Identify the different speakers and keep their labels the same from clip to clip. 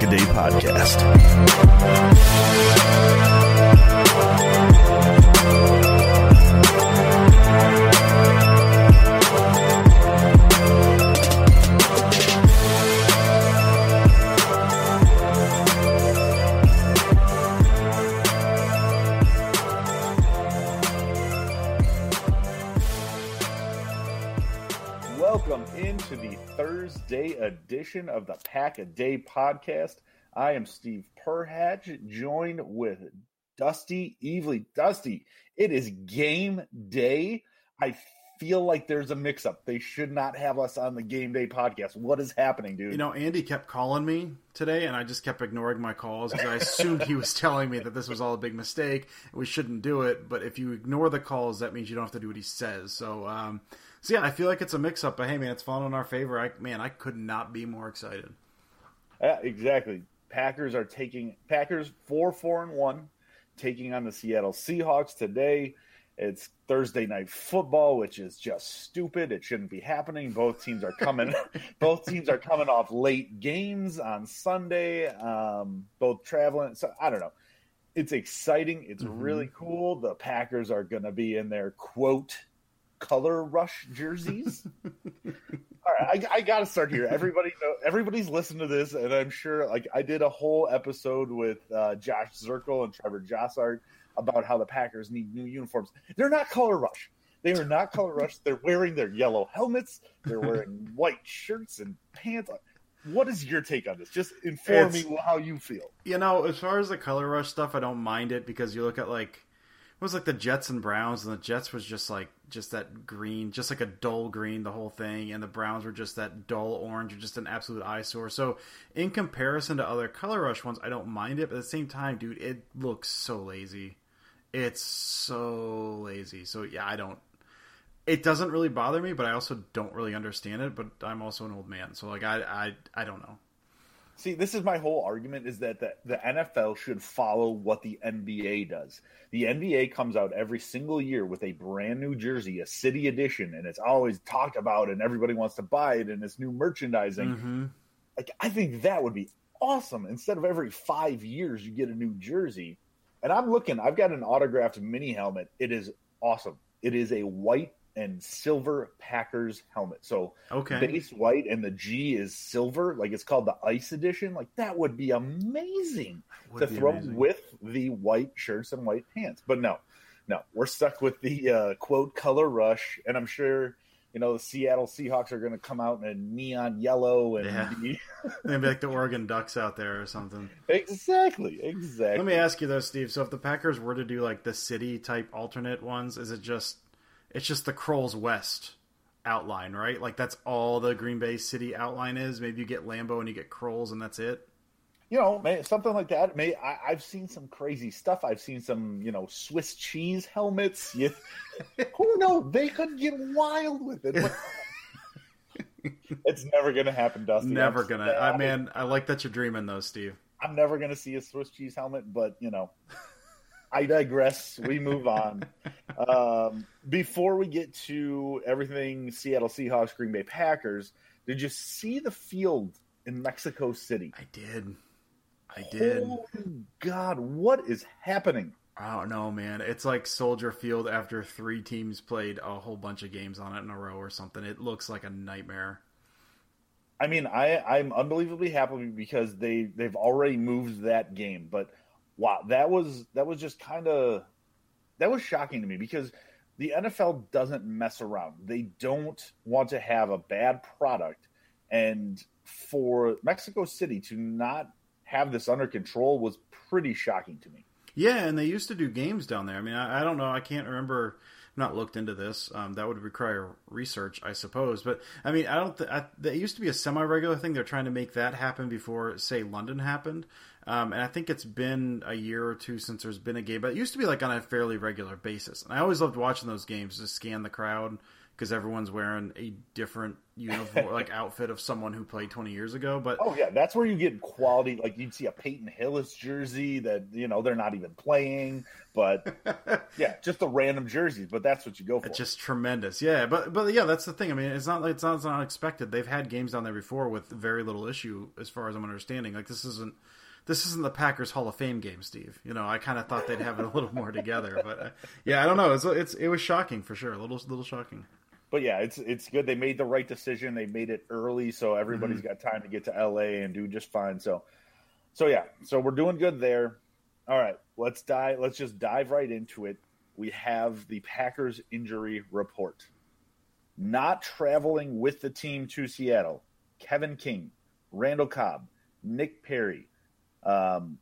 Speaker 1: This is the Pack a Day Podcast.
Speaker 2: Edition of the Pack a Day podcast. I am Steve Perhatch, joined with Dusty Evely. Dusty, it is game day. I feel like there's a mix up. They should not have us on the game day podcast. What is happening, dude?
Speaker 3: You know, Andy kept calling me today, and I just kept ignoring my calls because I assumed he was telling me that this was all a big mistake we shouldn't do it. But if you ignore the calls, that means you don't have to do what he says. So, um, so yeah, I feel like it's a mix up. But hey, man, it's falling in our favor. I man, I could not be more excited.
Speaker 2: Yeah, exactly. Packers are taking Packers four four and one, taking on the Seattle Seahawks today. It's Thursday night football, which is just stupid. It shouldn't be happening. Both teams are coming. both teams are coming off late games on Sunday. Um, both traveling. So I don't know. It's exciting. It's
Speaker 3: Mhm.
Speaker 2: really cool. The Packers are going to be in their quote color rush jerseys. All right, I, I got to start here. Everybody, know, everybody's listened to this, and I'm sure. Like I did a whole episode with uh, Josh Zirkle and Trevor Jossard about how the Packers need new uniforms. They're not color rush. They are not color rush. They're wearing their yellow helmets. They're wearing white shirts and pants. What is your take on this? Just inform
Speaker 3: It's-
Speaker 2: me how you feel.
Speaker 3: You know, as far as the color rush stuff, I don't mind it because you look at like it was like the Jets and Browns, and the Jets was just like just that green, just like a dull green, the whole thing, and the Browns were just that dull orange, or just an absolute eyesore. So, in comparison to other color rush ones, I don't mind it, but at the same time, dude, it looks so lazy. It's so lazy. So yeah, I don't. It doesn't really bother me, but I also don't really understand it. But I'm also an old man, so like I I I don't know.
Speaker 2: See, this is my whole argument is that the, the NFL should follow what the NBA does. The NBA comes out every single year with a brand new jersey, a city edition, and it's always talked about and everybody wants to buy it and it's new merchandising.
Speaker 3: hmm
Speaker 2: Like I think that would be awesome. Instead of every 5 years you get a new jersey. And I'm looking, I've got an autographed mini helmet. It is awesome. It is a white and silver Packers helmet. So
Speaker 3: Okay.
Speaker 2: base white and the G is silver, like it's called the Ice Edition. Like that would be amazing
Speaker 3: Would
Speaker 2: to
Speaker 3: be
Speaker 2: throw
Speaker 3: amazing.
Speaker 2: with the white shirts and white pants. But no, no, we're stuck with the uh, quote color rush, and I'm sure you know the Seattle Seahawks are going to come out in a neon yellow and
Speaker 3: Yeah.
Speaker 2: be-
Speaker 3: Maybe like the Oregon Ducks out there or something.
Speaker 2: exactly, exactly.
Speaker 3: Let me ask you though, Steve. So if the Packers were to do like the city type alternate ones, is it just it's just the Kroll's West outline, right? Like that's all the Green Bay city outline is. Maybe you get Lambeau and you get Kroll's and that's it.
Speaker 2: you know, may, something like that. May I, I've seen some crazy stuff. I've seen some, you know, Swiss cheese helmets. You, who knows? They could get wild with it. it's never going to happen, Dusty.
Speaker 3: Never
Speaker 2: I'm
Speaker 3: gonna.
Speaker 2: sad.
Speaker 3: I mean, I like that you're dreaming though, Steve.
Speaker 2: I'm never going to see a Swiss cheese helmet, but you know, I digress. We move on. Um, before we get to everything Seattle Seahawks, Green Bay Packers, did you see the field in Mexico City?
Speaker 3: I did. I did.
Speaker 2: Holy God, what is happening?
Speaker 3: I don't know, man. It's like Soldier Field after three teams played a whole bunch of games on it in a row or something. It looks like a nightmare.
Speaker 2: I mean, I I'm unbelievably happy because they they've already moved that game, but wow, that was that was just kind of that was shocking to me because the NFL doesn't mess around. They don't want to have a bad product, and for Mexico City to not have this under control was pretty shocking to me.
Speaker 3: Yeah, and they used to do games down there. I mean, I, I don't know. I can't remember. I've not looked into this. Um, that would require research, I suppose. But I mean, I don't. Th- I, that used to be a semi-regular thing. They're trying to make that happen before, say, London happened. Um, and I think it's been a year or two since there's been a game. But it used to be like on a fairly regular basis. And I always loved watching those games to scan the crowd because everyone's wearing a different uniform, like outfit of someone who played 20 years ago. But
Speaker 2: Oh yeah, that's where you get quality. Like you'd see a Peyton Hillis jersey that you know they're not even playing, but yeah, just the random jerseys. But that's what you go for.
Speaker 3: It's just tremendous, yeah. But but yeah, that's the thing. I mean, it's not like it's not, it's not unexpected. They've had games down there before with very little issue, as far as I'm understanding. Like this isn't this isn't the Packers Hall of Fame game, Steve. You know, I kind of thought they'd have it a little more together, but uh, yeah, I don't know. It's it's it was shocking for sure, a little little shocking.
Speaker 2: but yeah, it's it's good. They made the right decision. They made it early, so everybody's
Speaker 3: Mm-hmm.
Speaker 2: got time to get to LA and do just fine. So, so yeah, so we're doing good there. All right, let's dive. Let's just dive right into it. We have the Packers injury report. Not traveling with the team to Seattle. Kevin King, Randall Cobb, Nick Perry, um,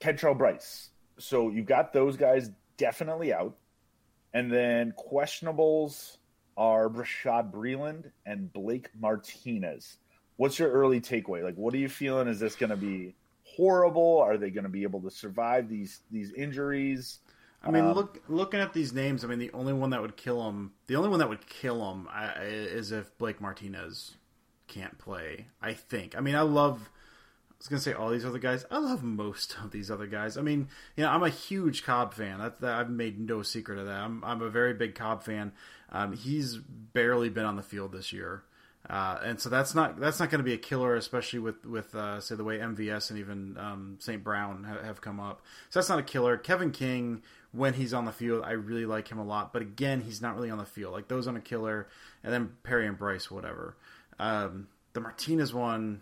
Speaker 2: Kentrell Brice. So you've got those guys definitely out. And then questionables are Bashaud Breeland and Blake Martinez. What's your early takeaway? Like, what are you feeling? Is this going to be horrible? Are they going to be able to survive these these injuries?
Speaker 3: I mean,
Speaker 2: Um,
Speaker 3: look looking at these names. I mean, the only one that would kill him, the only one that would kill him, I, is if Blake Martinez can't play. I think. I mean, I love. Was gonna say all these other guys. I love most of these other guys. I mean, you know, I'm a huge Cobb fan. That's that. I've made no secret of that. I'm I'm a very big Cobb fan. Um, he's barely been on the field this year. Uh, and so that's not that's not going to be a killer, especially with with uh, say the way MVS and even um, St. Brown ha- have come up. So that's not a killer. Kevin King, when he's on the field, I really like him a lot. But again, he's not really on the field. Like those on a killer, and then Perry and Brice, whatever. Um, the Martinez one,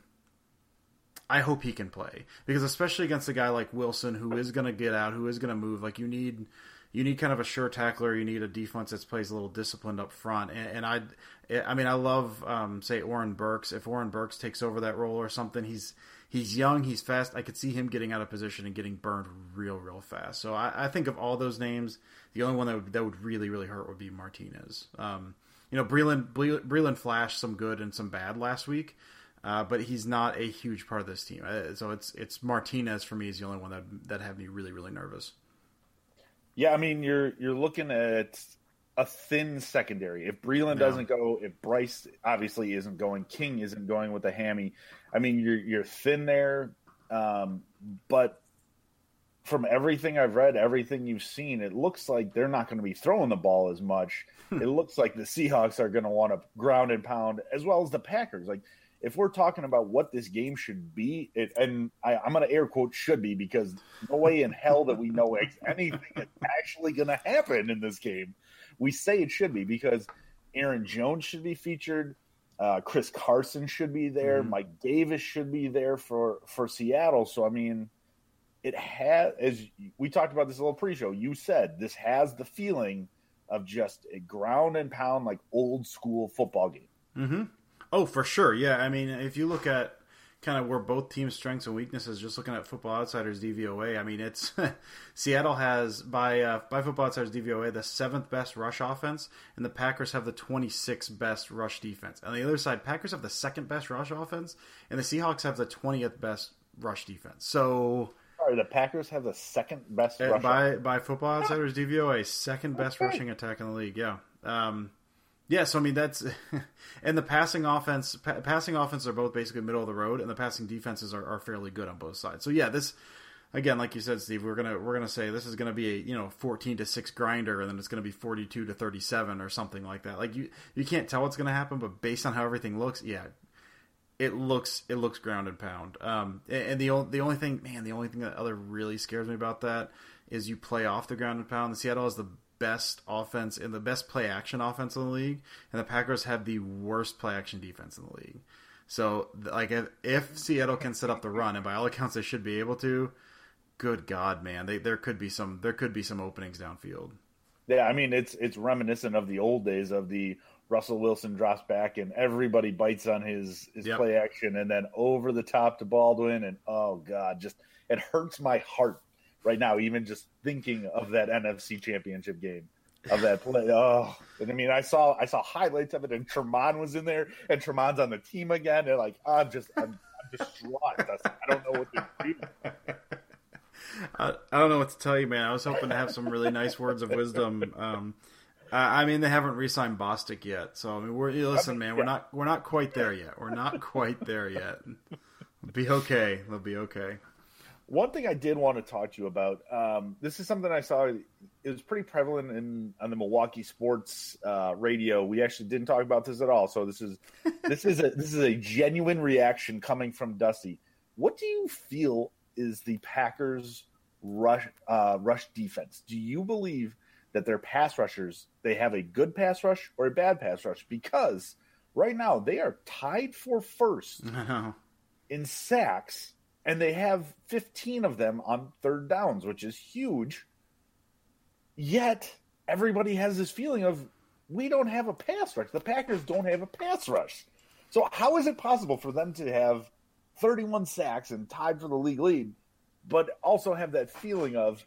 Speaker 3: I hope he can play because especially against a guy like Wilson who is going to get out, who is going to move. Like you need, you need kind of a sure tackler. You need a defense that plays a little disciplined up front. And, and I, I mean, I love um, say Oren Burks. If Oren Burks takes over that role or something, he's he's young, he's fast. I could see him getting out of position and getting burned real, real fast. So I, I think of all those names, the only one that would, that would really, really hurt would be Martinez. Um, you know, Breeland, Breeland flashed some good and some bad last week. Uh, but he's not a huge part of this team. Uh, so it's it's Martinez for me is the only one that that had me really really nervous.
Speaker 2: Yeah, I mean you're you're looking at a thin secondary. If Breeland
Speaker 3: No.
Speaker 2: doesn't go, if Brice obviously isn't going, King isn't going with the hammy. I mean you're you're thin there. Um, but from everything I've read, everything you've seen, it looks like they're not going to be throwing the ball as much. it looks like the Seahawks are going to want to ground and pound as well as the Packers. Like if we're talking about what this game should be, it, and I, I'm going to air quote should be because no way in hell that we know anything is actually going to happen in this game. we say it should be because Aaron Jones should be featured. Uh, Chris Carson should be there. Mm-hmm. Mike Davis should be there for for Seattle. So I mean, it has as we talked about this a little pre-show. You said this has the feeling of just a ground and pound like old school football game.
Speaker 3: Mm-hmm. Oh, for sure. Yeah, I mean, if you look at kind of where both teams' strengths and weaknesses, just looking at Football Outsiders DVOA, I mean, it's Seattle has by uh, by Football Outsiders DVOA the seventh best rush offense, and the Packers have the 26th best rush defense. On the other side, Packers have the second best rush offense, and the Seahawks have the 20th best rush defense. So.
Speaker 2: Sorry, the Packers have the second best
Speaker 3: uh, by by Football Outsiders DVOA, second best okay. rushing attack in the league. Yeah, um, yeah, so I mean that's and the passing offense, pa- passing offense are both basically middle of the road, and the passing defenses are, are fairly good on both sides. So yeah, this again, like you said, Steve, we're gonna we're gonna say this is gonna be a you know fourteen to six grinder, and then it's gonna be forty two to thirty seven or something like that. Like you you can't tell what's gonna happen, but based on how everything looks, yeah, it looks it looks ground and pound. Um, and the only the only thing, man, the only thing that other really scares me about that is you play off the ground and pound. The Seattle is the best offense in the best play action offense in the league, and the Packers have the worst play action defense in the league. So, like, if, if Seattle can set up the run, and by all accounts they should be able to, good God, man, they, there could be some there could be some openings downfield.
Speaker 2: Yeah, I mean it's it's reminiscent of the old days of the Russell Wilson drops back and everybody bites on his his yep. play action, and then over the top to Baldwin, and oh God, just it hurts my heart right now, even just thinking of that NFC Championship game of that play. Oh, and I mean, I saw I saw highlights of it, and Tramon was in there, and Tramon's on the team again, and like I'm just I'm, I'm distraught. I don't know what to do.
Speaker 3: I, I, don't know what to tell you, man. I was hoping to have some really nice words of wisdom. Um, I, I mean, they haven't re-signed Bostick yet, so I mean, we're listen, man. We're not we're not quite there yet. We're not quite there yet. It'll be okay. They'll be okay.
Speaker 2: One thing I did want to talk to you about. Um, this is something I saw. It was pretty prevalent in on the Milwaukee sports uh, radio. We actually didn't talk about this at all. So this is this is a this is a genuine reaction coming from Dusty. What do you feel is the Packers' rush uh, rush defense? Do you believe that their pass rushers they have a good pass rush or a bad pass rush? Because right now they are tied for first in sacks and they have 15 of them on third downs, which is huge. Yet everybody has this feeling of we don't have a pass rush. The Packers don't have a pass rush. So how is it possible for them to have 31 sacks and tied for the league lead, but also have that feeling of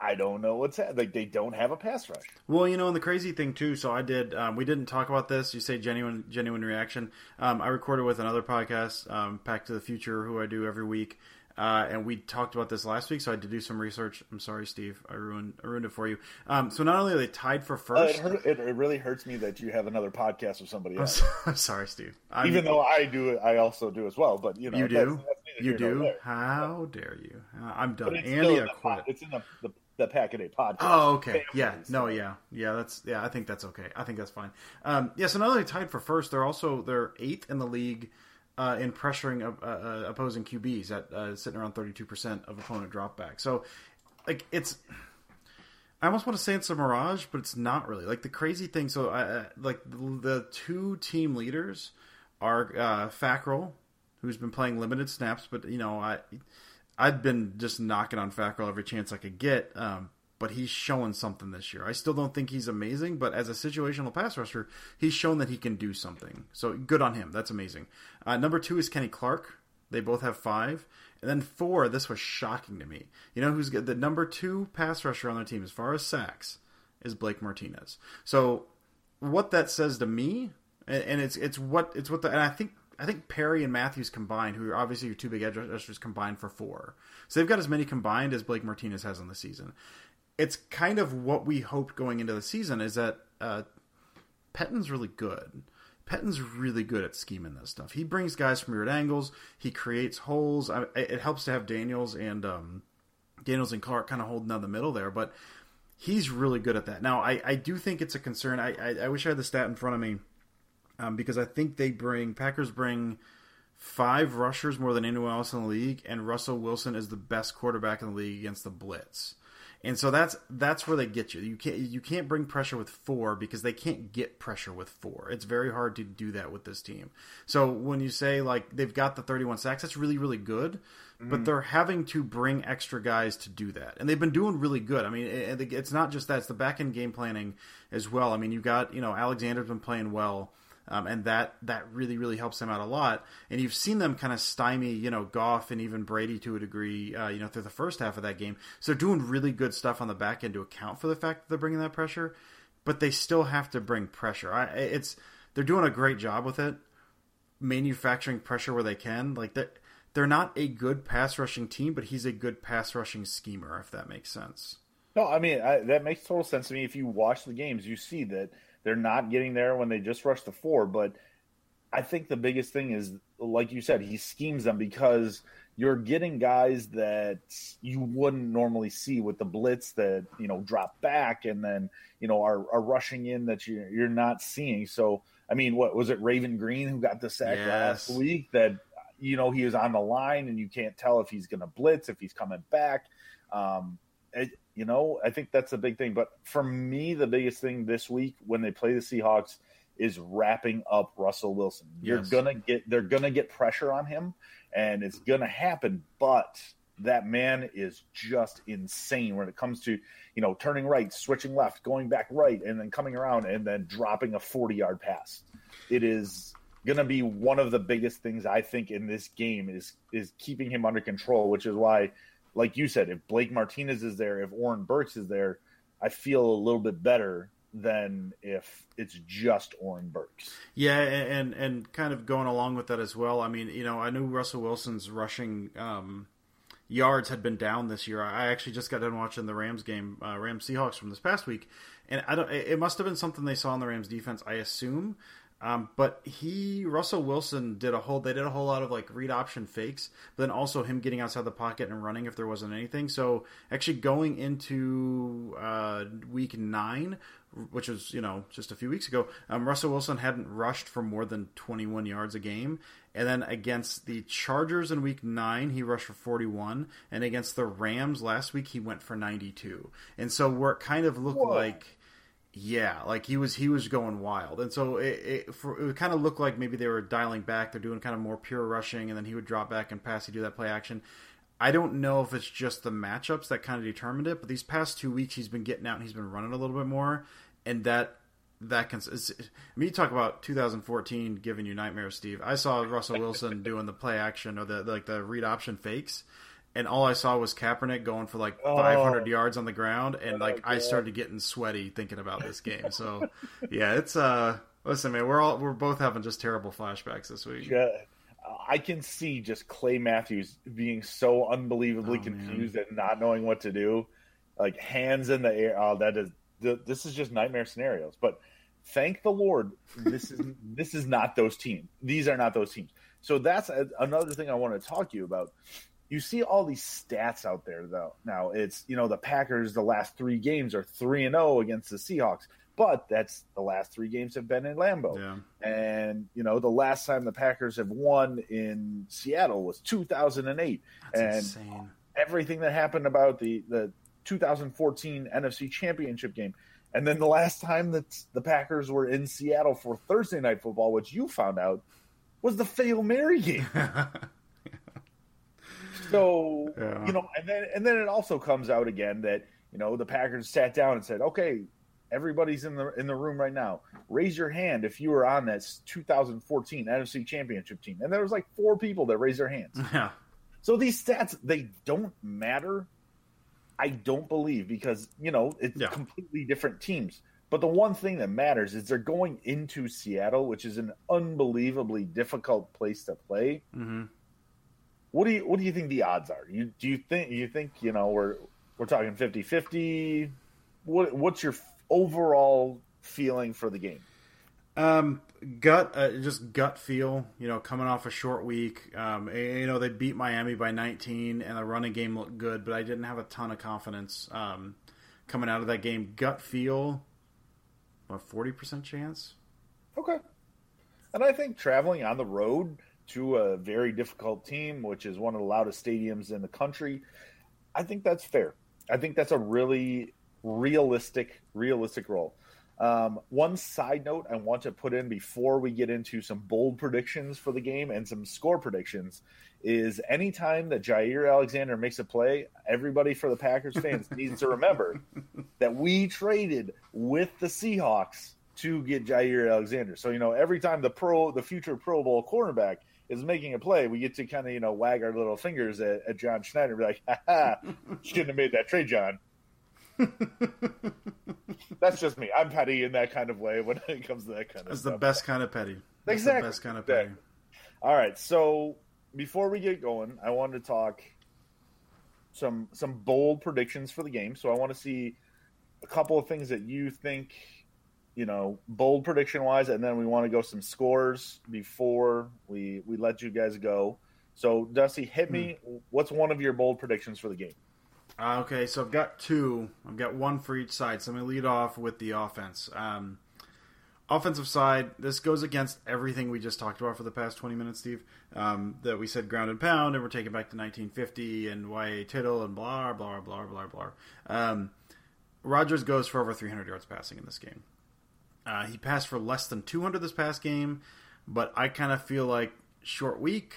Speaker 2: I don't know what's that. Like they don't have a pass rush.
Speaker 3: Well, you know, and the crazy thing too. So I did. Um, we didn't talk about this. You say genuine, genuine reaction. Um, I recorded with another podcast, um, Back to the Future, who I do every week. Uh, and we talked about this last week, so I had to do some research. I'm sorry, Steve, I ruined I ruined it for you. Um, so not only are they tied for first,
Speaker 2: uh, it, hurt, it, it, really hurts me that you have another podcast with somebody else.
Speaker 3: I'm, sorry, Steve.
Speaker 2: I'm, Even though I do it, I also do as well. But you know,
Speaker 3: you do, that's, that's you do. How dare you? I'm done. Andy, I quit.
Speaker 2: It's in the, the the Pack a Day podcast.
Speaker 3: Oh, okay. Yeah. No, yeah. Yeah, that's yeah, I think that's okay. I think that's fine. Um, yeah, so not only tied for first, they're also they're eighth in the league uh, in pressuring uh, uh, opposing QBs at uh, sitting around 32% of opponent dropback. So like it's I almost want to say it's a mirage, but it's not really. Like the crazy thing so I like the, the, two team leaders are uh Fackrell, who's been playing limited snaps, but you know, I I'd been just knocking on Fackrell every chance I could get, um, but he's showing something this year. I still don't think he's amazing, but as a situational pass rusher, he's shown that he can do something. So good on him. That's amazing. Uh, number two is Kenny Clark. They both have five. And then four, this was shocking to me. You know who's? The number two pass rusher on their team, as far as sacks, is Blake Martinez. So what that says to me, and it's it's what it's what the and I think I think Perry and Matthews combined, who are obviously your two big edge rushers, combined for four. So they've got as many combined as Blake Martinez has on the season. It's kind of what we hoped going into the season is that uh, really good. Pettine's really good at scheming this stuff. He brings guys from weird angles. He creates holes. I, it helps to have Daniels and um, Daniels and Clark kind of holding down the middle there, but he's really good at that. Now, I, I do think it's a concern. I, I, I wish I had the stat in front of me um, because I think they bring Packers bring five rushers more than anyone else in the league, and Russell Wilson is the best quarterback in the league against the blitz. And so that's that's where they get you. You can't you can't bring pressure with four because they can't get pressure with four. It's very hard to do that with this team. So when you say like they've got the 31 sacks, that's really really good. Mm-hmm. But they're having to bring extra guys to do that, and they've been doing really good. I mean, it's not just that; it's the back end game planning as well. I mean, you got you know Alexander's been playing well. Um, and that that really really helps them out a lot. And you've seen them kind of stymie, you know, Goff and even Brady to a degree, uh, you know, through the first half of that game. So they're doing really good stuff on the back end to account for the fact that they're bringing that pressure, but they still have to bring pressure. I, it's they're doing a great job with it, manufacturing pressure where they can. Like they're they're not a good pass rushing team, but he's a good pass rushing schemer, if that makes sense.
Speaker 2: No, I mean I, that makes total sense to me. If you watch the games, you see that they're not getting there when they just rush the four. But I think the biggest thing is, like you said, he schemes them because you're getting guys that you wouldn't normally see with the blitz that you know drop back and then you know are, are rushing in that you, you're not seeing. So I mean, what was it, Raven Greene who got the sack yes. last week? That you know he was on the line and you can't tell if he's going to blitz if he's coming back. Um, it, you know, I think that's a big thing. But for me, the biggest thing this week when they play the Seahawks is wrapping up Russell Wilson. You're gonna get they're gonna get pressure on him, and it's gonna happen. But that man is just insane when it comes to you know turning right, switching left, going back right, and then coming around and then dropping a 40 yard pass. It is going to be one of the biggest things I think in this game is is keeping him under control, which is why like you said, if Blake Martinez is there, if Oren Burks is there, I feel a little bit better than if it's just Oren Burks.
Speaker 3: Yeah, and and kind of going along with that as well. I mean, you know, I knew Russell Wilson's rushing um, yards had been down this year. I actually just got done watching the Rams game, uh, Rams Seahawks from this past week, and I don't. It must have been something they saw in the Rams defense, I assume, um, but he Russell Wilson did a whole they did a whole lot of like read option fakes, but then also him getting outside the pocket and running if there wasn't anything. So actually going into uh, week nine, which was you know just a few weeks ago, um, Russell Wilson hadn't rushed for more than 21 yards a game, and then against the Chargers in week nine he rushed for 41, and against the Rams last week he went for 92, and so where it kind of looked Whoa. like yeah, like he was he was going wild, and so it it, for, it kind of looked like maybe they were dialing back. They're doing kind of more pure rushing, and then he would drop back and pass. He do that play action. I don't know if it's just the matchups that kind of determined it, but these past two weeks he's been getting out and he's been running a little bit more, and that that can. I mean, you talk about 2014 giving you nightmares, Steve. I saw Russell Wilson doing the play action or the like the read option fakes, and all I saw was Kaepernick going for like 500 oh. yards on the ground, and like I started getting sweaty thinking about this game. So, yeah, it's uh, listen, man, we're all we're both having just terrible flashbacks this week.
Speaker 2: Yeah, I can see just Clay Matthews being so unbelievably oh, confused man. and not knowing what to do, like hands in the air. Oh, that is this is just nightmare scenarios. But thank the Lord, this is this is not those teams. These are not those teams. So that's another thing I want to talk to you about you see all these stats out there though. Now it's you know the Packers the last three games are three and zero oh against the Seahawks, but that's the last three games have been in Lambeau. Yeah. And you know the last time the Packers have won in Seattle was 2008. And insane. everything that happened about the the 2014 NFC Championship game. And then the last time that the Packers were in Seattle for Thursday night football, which you found out was the Fail Mary game. So yeah. you know, and then and then it also comes out again that you know the Packers sat down and said, okay, everybody's in the in the room right now. Raise your hand if you were on that 2014 NFC Championship team, and there was like four people that raised their hands.
Speaker 3: Yeah.
Speaker 2: So these stats they don't matter. I don't believe because you know it's yeah. completely different teams. But the one thing that matters is they're going into Seattle, which is an unbelievably difficult place to play.
Speaker 3: Mm-hmm.
Speaker 2: What do you what do you think the odds are? You do you think you think you know we're we're talking 50-50? What what's your overall feeling for the game?
Speaker 3: Um, gut, uh, just gut feel. You know, coming off a short week. Um, you know, they beat Miami by 19, and the running game looked good, but I didn't have a ton of confidence um, coming out of that game. Gut feel, a 40% chance.
Speaker 2: Okay. And I think traveling on the road to a very difficult team, which is one of the loudest stadiums in the country. I think that's fair. I think that's a really realistic, realistic role. Um, one side note I want to put in before we get into some bold predictions for the game and some score predictions is anytime that Jaire Alexander makes a play, everybody for the Packers fans needs to remember that we traded with the Seahawks to get Jaire Alexander. So, you know, every time the pro the future Pro Bowl cornerback is making a play, we get to kind of, you know, wag our little fingers at, at John Schneider and be like, ha ha, shouldn't have made that trade, John. That's just me. I'm petty in that kind of way when it comes to that kind of
Speaker 3: That's
Speaker 2: stuff.
Speaker 3: the best kind of petty. That's
Speaker 2: Exactly.
Speaker 3: the best kind of petty.
Speaker 2: All right, so before we get going, I wanted to talk some some bold predictions for the game. So I want to see a couple of things that you think, you know, bold prediction wise, and then we want to go some scores before we we let you guys go. So Dusty, hit me. What's one of your bold predictions for the game?
Speaker 3: Uh, okay, so I've got two. I've got one for each side. So I'm going to lead off with the offense. Um, offensive side, this goes against everything we just talked about for the past 20 minutes, Steve. Um, that we said ground and pound, and we're taking back to 1950 and Y.A. Tittle and blah, blah, blah, blah, blah. Um, Rodgers goes for over 300 yards passing in this game. Uh, he passed for less than 200 this past game, but I kind of feel like short week.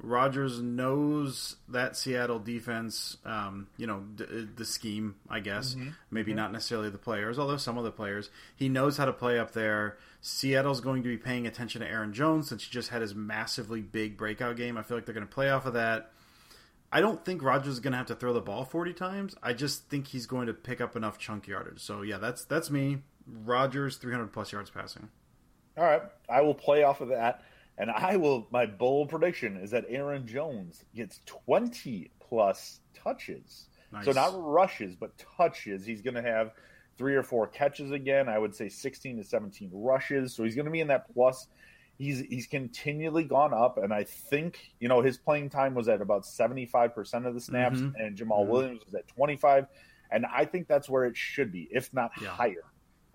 Speaker 3: Rodgers knows that Seattle defense, um, you know, d- the scheme, I guess. Maybe not necessarily the players, although some of the players. He knows how to play up there. Seattle's going to be paying attention to Aaron Jones since he just had his massively big breakout game. I feel like they're going to play off of that. I don't think Rodgers is going to have to throw the ball 40 times. I just think he's going to pick up enough chunk yardage. So, yeah, that's that's me. Rodgers, 300 plus yards passing.
Speaker 2: All right, I will play off of that, and I will. My bold prediction is that Aaron Jones gets twenty plus touches.
Speaker 3: Nice.
Speaker 2: So not rushes, but touches. He's going to have three or four catches again. I would say sixteen to seventeen rushes. So he's going to be in that plus. He's he's continually gone up, and I think you know his playing time was at about seventy five percent of the snaps,
Speaker 3: Mhm.
Speaker 2: and Jamaal
Speaker 3: Mhm.
Speaker 2: Williams was at twenty five, and I think that's where it should be, if not
Speaker 3: Yeah.
Speaker 2: higher.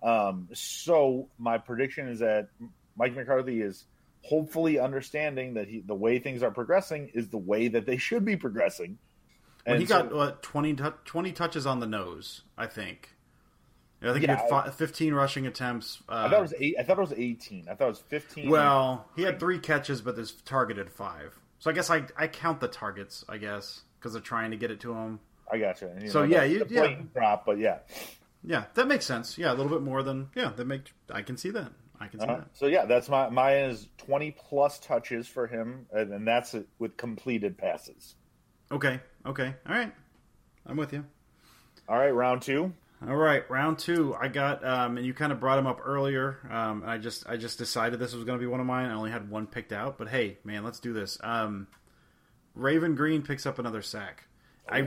Speaker 2: Um, so my prediction is that Mike McCarthy is hopefully understanding that he, the way things are progressing is the way that they should be progressing. And
Speaker 3: he
Speaker 2: so-
Speaker 3: got what 20, tou- 20 touches on the nose, I think. I think
Speaker 2: Yeah,
Speaker 3: he had fi- 15 rushing attempts. Uh,
Speaker 2: I thought it was eight. I thought it was eighteen. I thought it was fifteen.
Speaker 3: well, he had three catches, but there's targeted five. So I guess I I count the targets. I guess because they're trying to get it to him.
Speaker 2: I got you.
Speaker 3: So,
Speaker 2: know,
Speaker 3: yeah, you- yeah.
Speaker 2: drop, but yeah.
Speaker 3: Yeah, that makes sense. Yeah, a little bit more than yeah. That make I can see that. I can see
Speaker 2: Uh-huh.
Speaker 3: that.
Speaker 2: So yeah, that's my mine is twenty plus touches for him, and, and that's it with completed passes.
Speaker 3: Okay, okay, all right. I'm with you.
Speaker 2: All right, round two.
Speaker 3: All right, round two. I got, um, and you kind of brought him up earlier. Um, and I just, I just decided this was going to be one of mine. I only had one picked out, but hey, man, let's do this. Um, Raven Greene picks up another sack. I,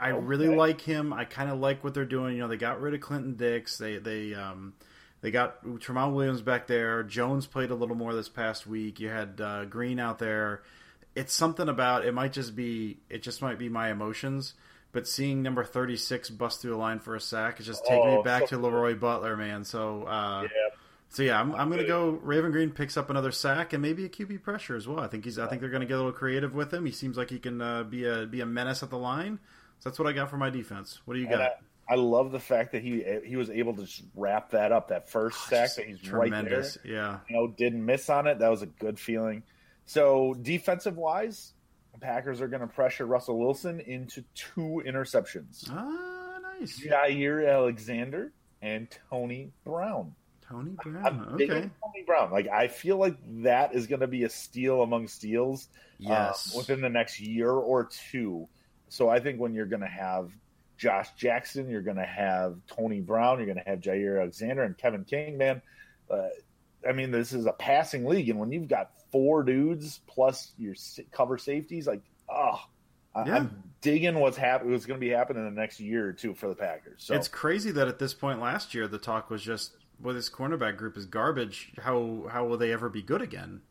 Speaker 3: I really
Speaker 2: okay.
Speaker 3: like him. I kind of like what they're doing. You know, they got rid of Clinton Dix. They, they, um, they got Tramon Williams back there. Jones played a little more this past week. You had uh, Greene out there. It's something about it. Might just be, it just might be my emotions. But seeing number thirty six bust through the line for a sack is just taking
Speaker 2: Oh,
Speaker 3: me back
Speaker 2: so
Speaker 3: to Leroy Butler, man. So, uh,
Speaker 2: Yeah.
Speaker 3: So yeah, I'm, I'm going to go. Raven Greene picks up another sack and maybe a QB pressure as well. I think he's. I think they're going to get a little creative with him. He seems like he can uh, be a be a menace at the line. So that's what I got for my defense. What do you
Speaker 2: And
Speaker 3: got?
Speaker 2: I, I love the fact that he he was able to just wrap that up. That first sack that he's right there.
Speaker 3: Tremendous. Yeah.
Speaker 2: you know, didn't miss on it. That was a good feeling. So defensive wise, the Packers are going to pressure Russell Wilson into two interceptions.
Speaker 3: Ah, nice.
Speaker 2: Jaire Alexander and Tony Brown.
Speaker 3: Tony Brown.
Speaker 2: I'm big
Speaker 3: Okay.
Speaker 2: Tony Brown. Like I feel like that is going to be a steal among steals uh,
Speaker 3: Yes.
Speaker 2: within the next year or two. So I think when you're going to have Josh Jackson, you're going to have Tony Brown, you're going to have Jaire Alexander and Kevin King. Man, uh, I mean, this is a passing league, and when you've got four dudes plus your cover safeties, like, oh,
Speaker 3: Yeah.
Speaker 2: I'm digging what's happening. What's going to be happening in the next year or two for the Packers. So
Speaker 3: It's crazy that at this point last year the talk was just well this cornerback group is garbage. How how will they ever be good again?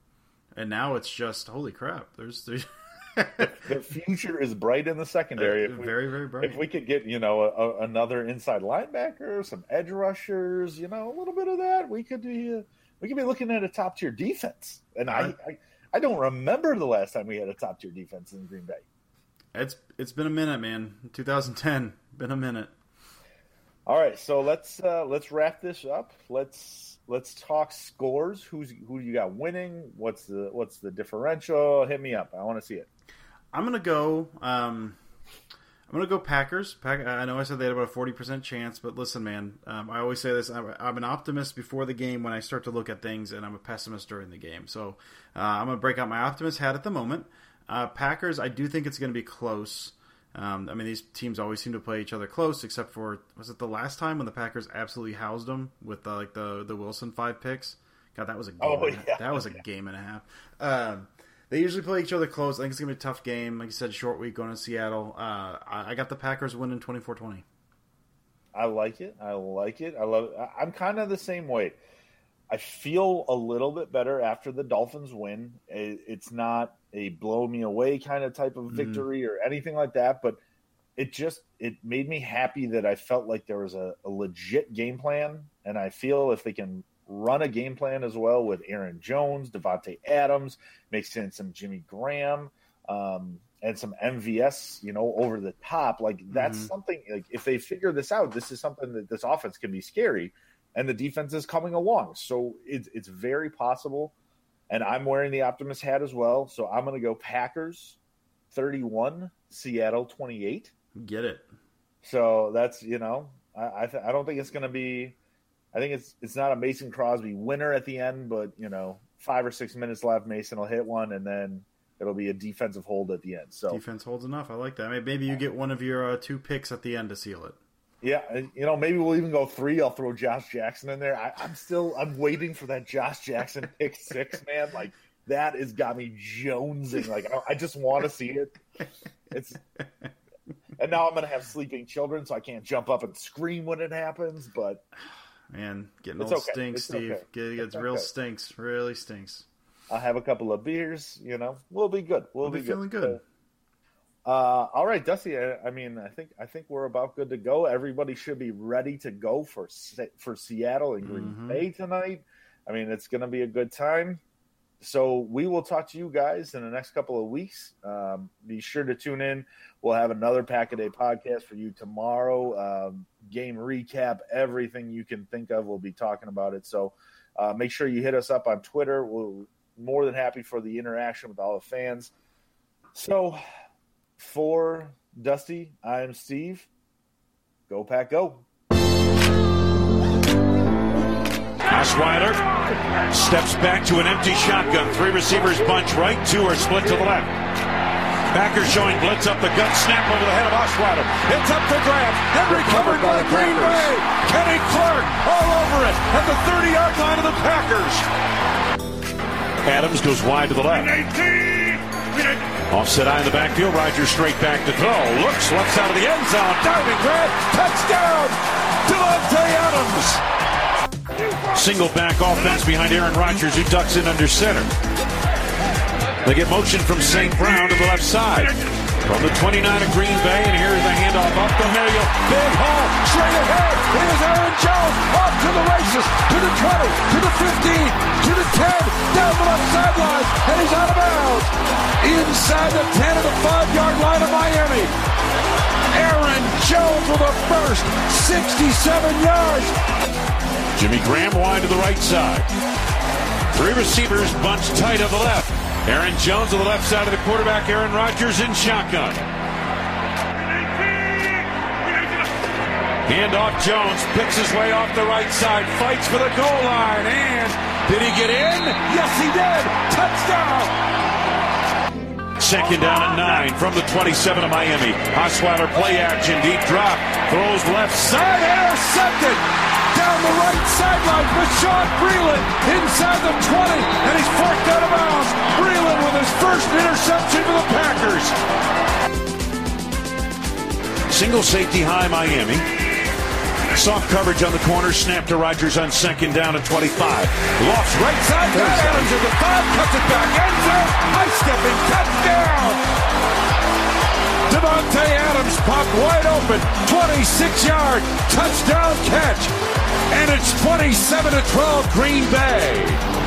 Speaker 3: And now it's just holy crap. There's there's
Speaker 2: the future is bright in the secondary. If we,
Speaker 3: very very bright.
Speaker 2: if we could get you know a, another inside linebacker, some edge rushers, you know, a little bit of that, we could be uh, we could be looking at a top tier defense. And I, I I don't remember the last time we had a top tier defense in Green Bay.
Speaker 3: It's it's been a minute, man. 2010, been a minute.
Speaker 2: All right, so let's uh, let's wrap this up. Let's let's talk scores. Who's who do you got winning? What's the what's the differential? Hit me up. I want to see it.
Speaker 3: I'm gonna go. Um, I'm gonna go Packers. Pack, I know I said they had about a forty percent chance, but listen, man, um, I always say this: I'm, I'm, an optimist before the game when I start to look at things, and I'm a pessimist during the game. So uh, I'm gonna break out my optimist hat at the moment. Uh, Packers, I do think it's gonna be close. Um, I mean, these teams always seem to play each other close, except for was it the last time when the Packers absolutely housed them with the, like the the Wilson five picks? God, that was a game
Speaker 2: oh,
Speaker 3: yeah. that was a game and a half. Um, they usually play each other close. I think it's gonna be a tough game. Like you said, short week going to Seattle. Uh, I, I, got the Packers winning 24-20.
Speaker 2: I like it. I like it. I love it. I'm kind of the same way. I feel a little bit better after the Dolphins win. It's not a blow me away kind of type of mm-hmm. victory mm. or anything like that, but it just it made me happy that I felt like there was a, a legit game plan, and I feel if they can run a game plan as well with Aaron Jones, Davante Adams, makes in some Jimmy Graham, um, and some MVS, you know, over the top. Like that's mm-hmm. something. Like if they figure this out, this is something that this offense can be scary, and the defense is coming along. So it's it's very possible. And I'm wearing the optimist hat as well. So I'm going to go Packers 31, Seattle 28.
Speaker 3: Get it.
Speaker 2: So that's you know I I, th- I don't think it's going to be I think it's it's not a Mason Crosby winner at the end, but you know, five or six minutes left, Mason will hit one, and then it'll be a defensive hold at the end. So
Speaker 3: defense holds enough. I like that. Maybe you get one of your uh, two picks at the end to seal it.
Speaker 2: Yeah, you know, maybe we'll even go three. I'll throw Josh Jackson in there. I, am still I'm waiting for that Josh Jackson pick six, man. Like that has got me jonesing. Like I, I just want to see it. It's and now I'm gonna have sleeping children, so I can't jump up and scream when it happens. But
Speaker 3: Man, getting it's old okay. stinks, it's Steve. Okay. Get, it's, real okay. stinks. Really stinks.
Speaker 2: I'll have a couple of beers. You know, we'll be good. We'll,
Speaker 3: we'll
Speaker 2: be,
Speaker 3: feeling good. good.
Speaker 2: Uh, all right, Dusty. I, I, mean, I think I think we're about good to go. Everybody should be ready to go for for Seattle and Green mm-hmm. Bay tonight. I mean, it's going to be a good time. So we will talk to you guys in the next couple of weeks. Um, be sure to tune in. We'll have another Pack a Day podcast for you tomorrow. Um, game recap, everything you can think of. We'll be talking about it. So uh, make sure you hit us up on Twitter. We're more than happy for the interaction with all the fans. So for Dusty, I am Steve. Go Pack Go.
Speaker 4: Osweiler steps back to an empty shotgun. Three receivers bunch right, two are split to the left. Packers showing blitz up the gut, snap over the head of Osweiler. It's up for grabs and recovered by Green Bay. Kenny Clark all over it at the 30-yard line of the Packers. Adams goes wide to the left. Offset eye in the backfield. Rodgers straight back to throw. Looks left side of the end zone. Diving grab. Touchdown. Davante Adams. Single back offense behind Aaron Rodgers, who ducks in under center. They get motion from St. Brown to the left side. From the 29 of Green Bay, and here's a handoff up the middle. Big hole, straight ahead. Here's Aaron Jones off to the races, to the 20, to the 15, to the 10, Inside the 10 of the 5-yard line of Miami. Aaron Jones with a first 67 yards. Jimmy Graham wide to the right side. Three receivers bunched tight on the left. Aaron Jones on the left side of the quarterback. Aaron Rodgers in shotgun. Handoff Jones picks his way off the right side, fights for the goal line, and did he get in? Yes, he did. Touchdown. Second down and nine from the 27 of Miami. Osweiler play action, deep drop, throws left side, intercepted down the right sideline. Bashaud Breeland inside the 20, and he's forked out of bounds. Breeland with his first interception for the Packers. Single safety high Miami. Soft coverage on the corner. Snap to Rodgers on second down at 25. Lofts right side. Got Adams at the five. Cuts it back. End zone. High stepping. Touchdown. Davante Adams popped wide open. 26 yard touchdown catch and it's 27 to 12 Green Bay.